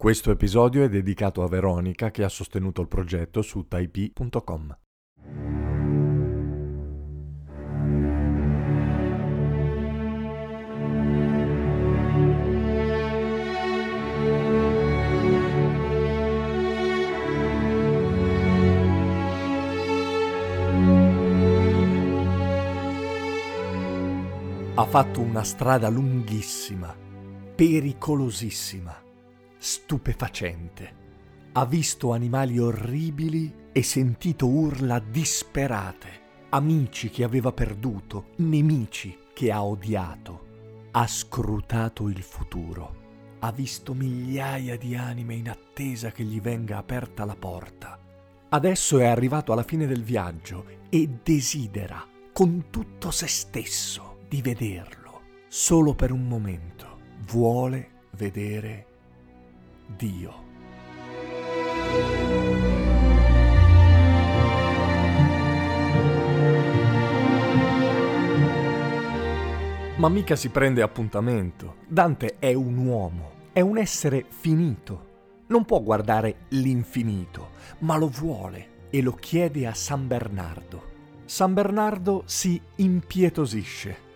Questo episodio è dedicato a Veronica che ha sostenuto il progetto su taipi.com. Ha fatto una strada lunghissima, pericolosissima, stupefacente. Ha visto animali orribili e sentito urla disperate, amici che aveva perduto, nemici che ha odiato. Ha scrutato il futuro. Ha visto migliaia di anime in attesa che gli venga aperta la porta. Adesso è arrivato alla fine del viaggio e desidera, con tutto se stesso, di vederlo, solo per un momento. Vuole vedere Dio. Ma mica si prende appuntamento. Dante è un uomo, è un essere finito. Non può guardare l'infinito, ma lo vuole e lo chiede a San Bernardo. San Bernardo si impietosisce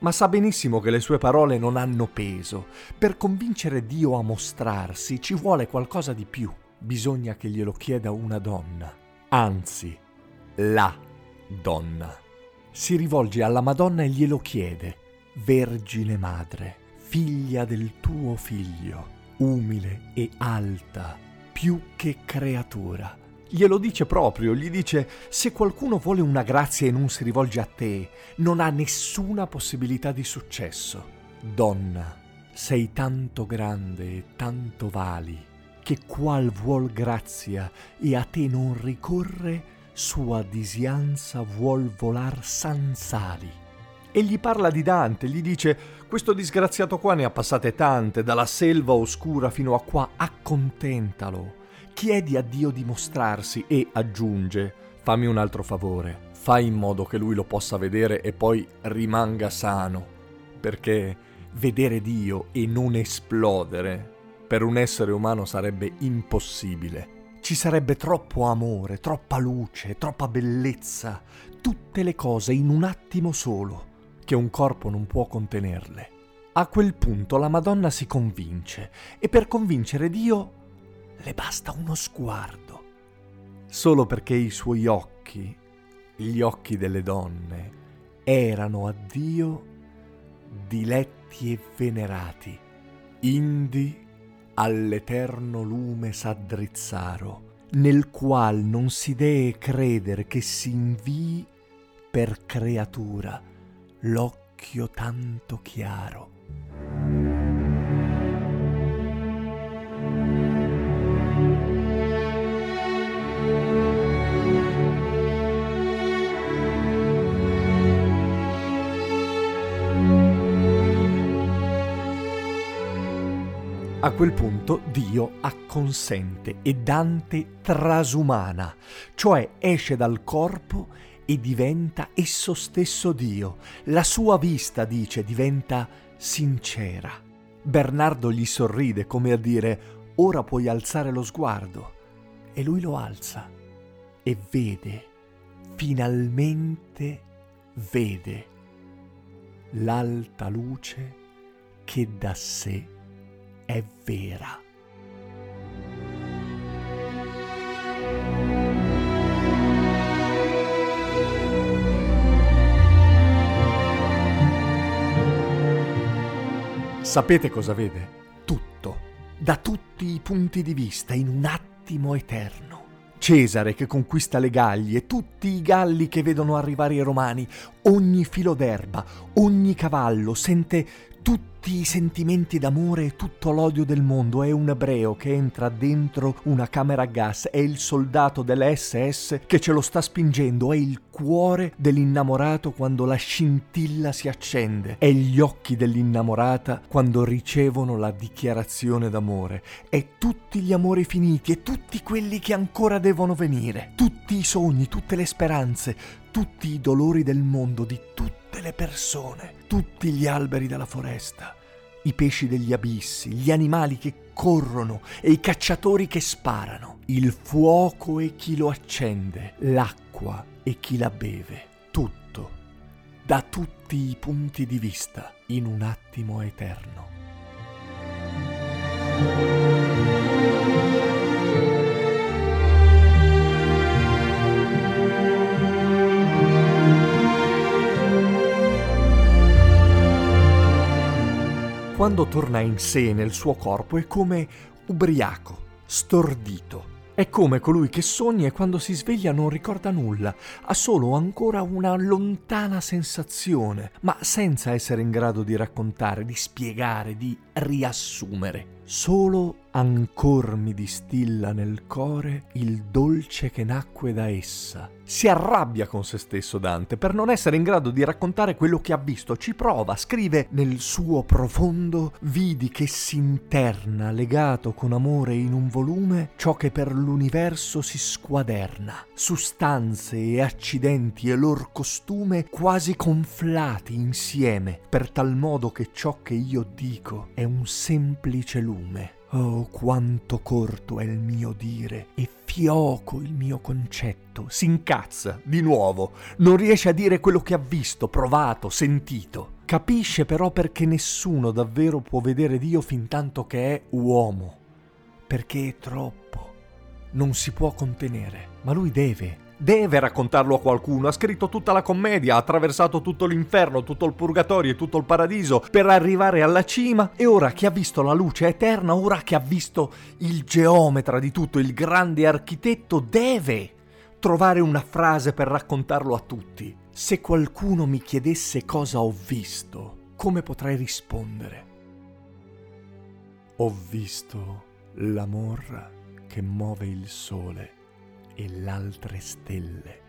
ma sa benissimo che le sue parole non hanno peso. Per convincere Dio a mostrarsi ci vuole qualcosa di più. Bisogna che glielo chieda una donna, anzi, la donna. Si rivolge alla Madonna e glielo chiede, Vergine Madre, figlia del tuo figlio, umile e alta, più che creatura glielo dice proprio, gli dice se qualcuno vuole una grazia e non si rivolge a te, non ha nessuna possibilità di successo. Donna, sei tanto grande e tanto vali, che qual vuol grazia e a te non ricorre, sua disianza vuol volar sansali. E gli parla di Dante, gli dice questo disgraziato qua ne ha passate tante, dalla selva oscura fino a qua, accontentalo chiedi a Dio di mostrarsi e aggiunge, fammi un altro favore, fai in modo che lui lo possa vedere e poi rimanga sano, perché vedere Dio e non esplodere per un essere umano sarebbe impossibile. Ci sarebbe troppo amore, troppa luce, troppa bellezza, tutte le cose in un attimo solo, che un corpo non può contenerle. A quel punto la Madonna si convince e per convincere Dio le basta uno sguardo, solo perché i suoi occhi, gli occhi delle donne, erano a Dio diletti e venerati, indi all'eterno lume s'addrizzaro, nel qual non si dee credere che si invii per creatura l'occhio tanto chiaro. A quel punto Dio acconsente e Dante trasumana, cioè esce dal corpo e diventa esso stesso Dio. La sua vista, dice, diventa sincera. Bernardo gli sorride come a dire, ora puoi alzare lo sguardo. E lui lo alza e vede, finalmente vede l'alta luce che da sé è vera. Sapete cosa vede? Tutto, da tutti i punti di vista, in un attimo eterno. Cesare che conquista le Gallie, tutti i Galli che vedono arrivare i Romani, ogni filo d'erba, ogni cavallo, sente tutti i sentimenti d'amore e tutto l'odio del mondo. È un ebreo che entra dentro una camera a gas, è il soldato dell'SS che ce lo sta spingendo, è il cuore dell'innamorato quando la scintilla si accende, è gli occhi dell'innamorata quando ricevono la dichiarazione d'amore, è tutti gli amori finiti e tutti quelli che ancora devono venire, tutti i sogni, tutte le speranze, tutti i dolori del mondo, di tutte le persone, tutti gli alberi della foresta, i pesci degli abissi, gli animali che corrono e i cacciatori che sparano, il fuoco e chi lo accende, l'acqua e chi la beve, tutto, da tutti i punti di vista, in un attimo eterno. Quando torna in sé nel suo corpo è come ubriaco, stordito. È come colui che sogna e quando si sveglia non ricorda nulla, ha solo ancora una lontana sensazione, ma senza essere in grado di raccontare, di spiegare, di riassumere. Solo ancor mi distilla nel core il dolce che nacque da essa. Si arrabbia con se stesso Dante per non essere in grado di raccontare quello che ha visto, ci prova, scrive nel suo profondo vidi che si interna legato con amore in un volume ciò che per l'universo si squaderna, sustanze e accidenti e lor costume quasi conflati insieme, per tal modo che ciò che io dico è un semplice lume Oh, quanto corto è il mio dire e fioco il mio concetto. Si incazza di nuovo, non riesce a dire quello che ha visto, provato, sentito. Capisce però perché nessuno davvero può vedere Dio fin tanto che è uomo, perché è troppo, non si può contenere, ma lui deve, deve raccontarlo a qualcuno. Ha scritto tutta la commedia, ha attraversato tutto l'inferno, tutto il purgatorio e tutto il paradiso per arrivare alla cima e ora che ha visto la luce eterna, ora che ha visto il geometra di tutto, il grande architetto, deve trovare una frase per raccontarlo a tutti. Se qualcuno mi chiedesse cosa ho visto, come potrei rispondere? Ho visto l'amor che muove il sole e l'altre stelle.